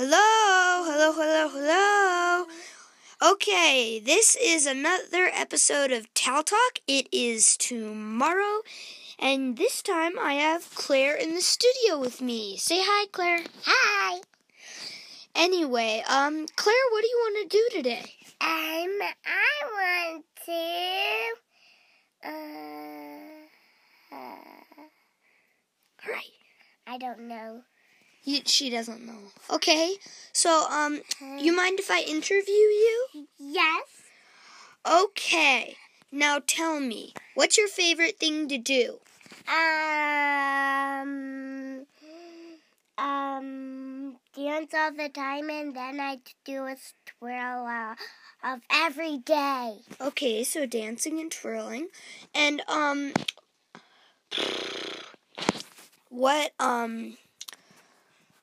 Hello, hello, hello, hello. Okay, this is another episode of Tal Talk. It is tomorrow, and this time I have Claire in the studio with me. Say hi, Claire. Hi. Anyway, um, Claire, what do you want to do today? Um, I want to. Uh, uh. I don't know. You, she doesn't know. Okay, so um, you mind if I interview you? Yes. Okay. Now tell me, what's your favorite thing to do? Um. Um. Dance all the time, and then I do a twirl uh, of every day. Okay, so dancing and twirling. And um what um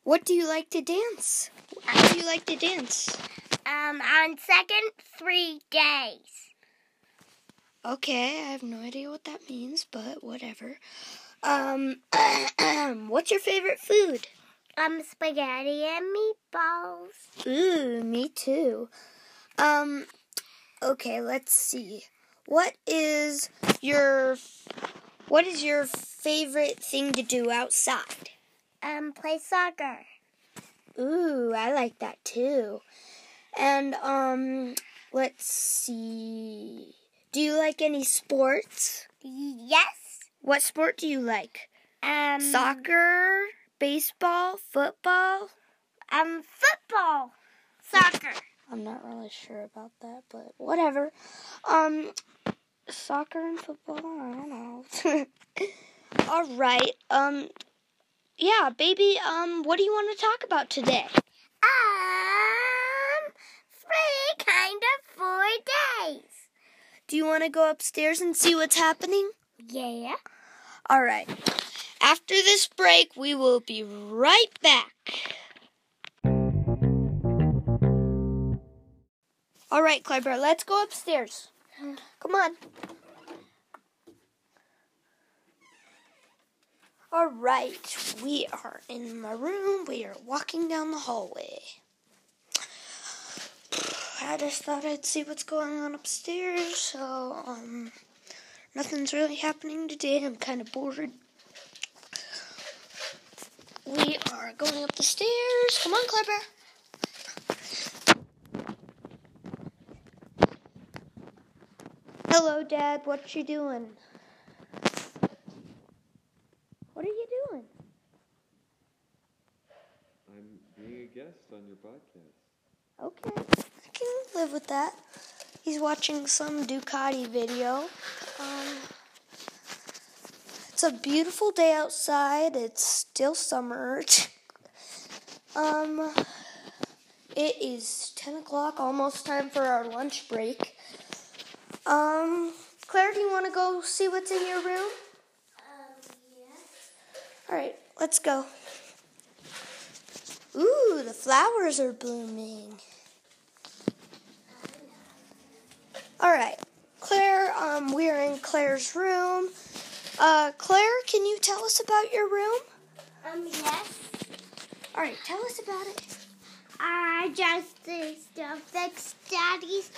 what do you like to dance? How do you like to dance? Um, on second three days. Okay, I have no idea what that means, but whatever. Um what's your favorite food? Um, spaghetti and meatballs. Ooh, me too. Um okay, let's see. What is your what is your favorite thing to do outside? Um, play soccer. Ooh, I like that too. And um let's see. Do you like any sports? Yes. What sport do you like? Um, Soccer, baseball, football? Um, football. Soccer. I'm not really sure about that, but whatever. Um soccer and football, I don't know. All right. Um yeah, baby, um what do you want to talk about today? Um, three kind of four days. Do you want to go upstairs and see what's happening? Yeah. All right. After this break, we will be right back. All right, Claire Bear, let's go upstairs. Come on. All right, we are in my room. We are walking down the hallway. I just thought I'd see what's going on upstairs. So, um, nothing's really happening today. I'm kind of bored. We are going up the stairs. Come on, Claire Bear. Hello, Dad. What you doing? What are you doing? I'm being a guest on your podcast. Okay, I can live with that. He's watching some Ducati video. Um, it's a beautiful day outside. It's still summer. um, it is 10 o'clock, almost time for our lunch break. Um, Claire, do you want to go see what's in your room? Um, yes. All right, let's go. Ooh, the flowers are blooming. All right, Claire. Um, we are in Claire's room. Uh, Claire, can you tell us about your room? Um, yes. All right, tell us about it. I just the stuff that's Daddy's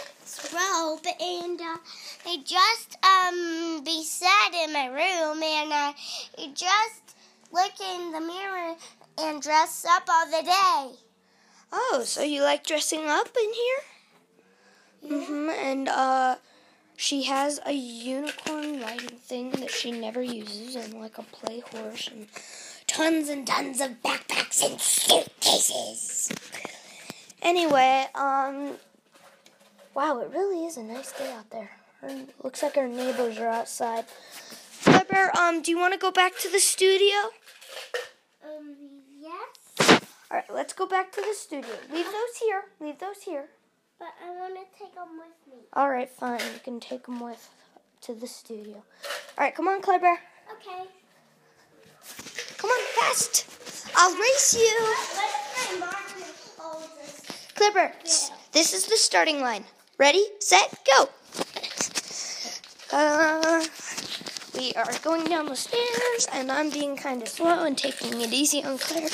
robe, and uh, I just um be sat in my room, and uh, I just look in the mirror and dress up all the day. Oh, so you like dressing up in here? Mm-hmm. And uh, she has a unicorn riding thing that she never uses, and like a play horse, and tons and tons of backpacks and suitcases. Anyway, um, wow, it really is a nice day out there. Looks like our neighbors are outside. Um, do you want to go back to the studio? Um, yes, All right, let's go back to the studio. Leave those here. Leave those here. but I want to take them with me. All right, fine. You can take them with to the studio. All right, come on, Claire Bear. Okay. Come on, fast. I'll race you. Let's my mom hold this. This is the starting line. Ready, set, go. Uh, we are going down the stairs, and I'm being kind of slow and taking it easy on Claire,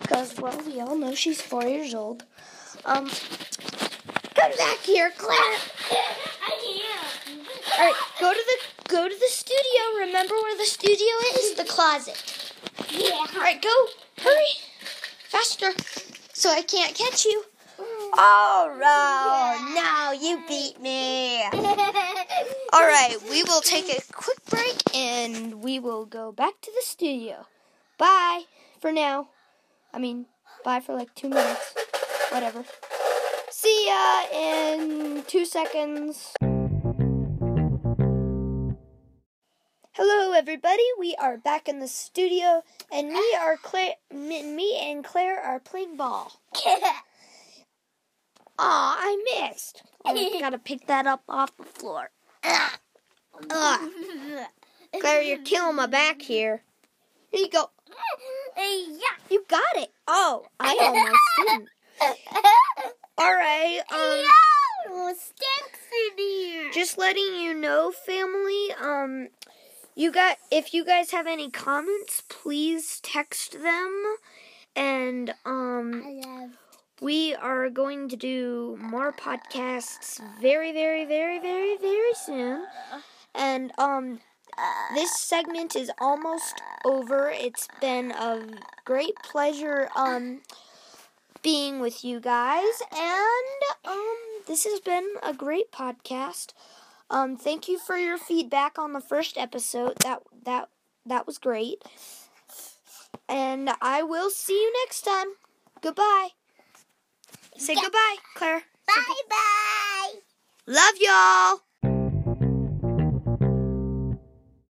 because well, we all know she's four years old. Um, come back here, Claire. I All right, go to the go to the studio. Remember where the studio is? The closet. Yeah. All right, go. Hurry, faster, so I can't catch you. All right, now you beat me. All right, we will take a quick break and we will go back to the studio. Bye for now. I mean, bye for like two minutes. Whatever. See ya in two seconds. Hello, everybody. We are back in the studio, and me are Claire. Me me and Claire are playing ball. Aw, I missed. I gotta pick that up off the floor. Ugh. Ugh. Claire, you're killing my back here. Here you go. yeah. You got it. Oh, I almost didn't. All right. Um, Yo, stinks in here. just letting you know, family. Um, you got if you guys have any comments, please text them. And um, I love. We are going to do more podcasts very, very, very, very, very soon. And um, this segment is almost over. It's been a great pleasure um being with you guys and um this has been a great podcast. Um thank you for your feedback on the first episode. That that that was great. And I will see you next time. Goodbye. Say Yeah. goodbye, Claire. Bye bye. Love y'all.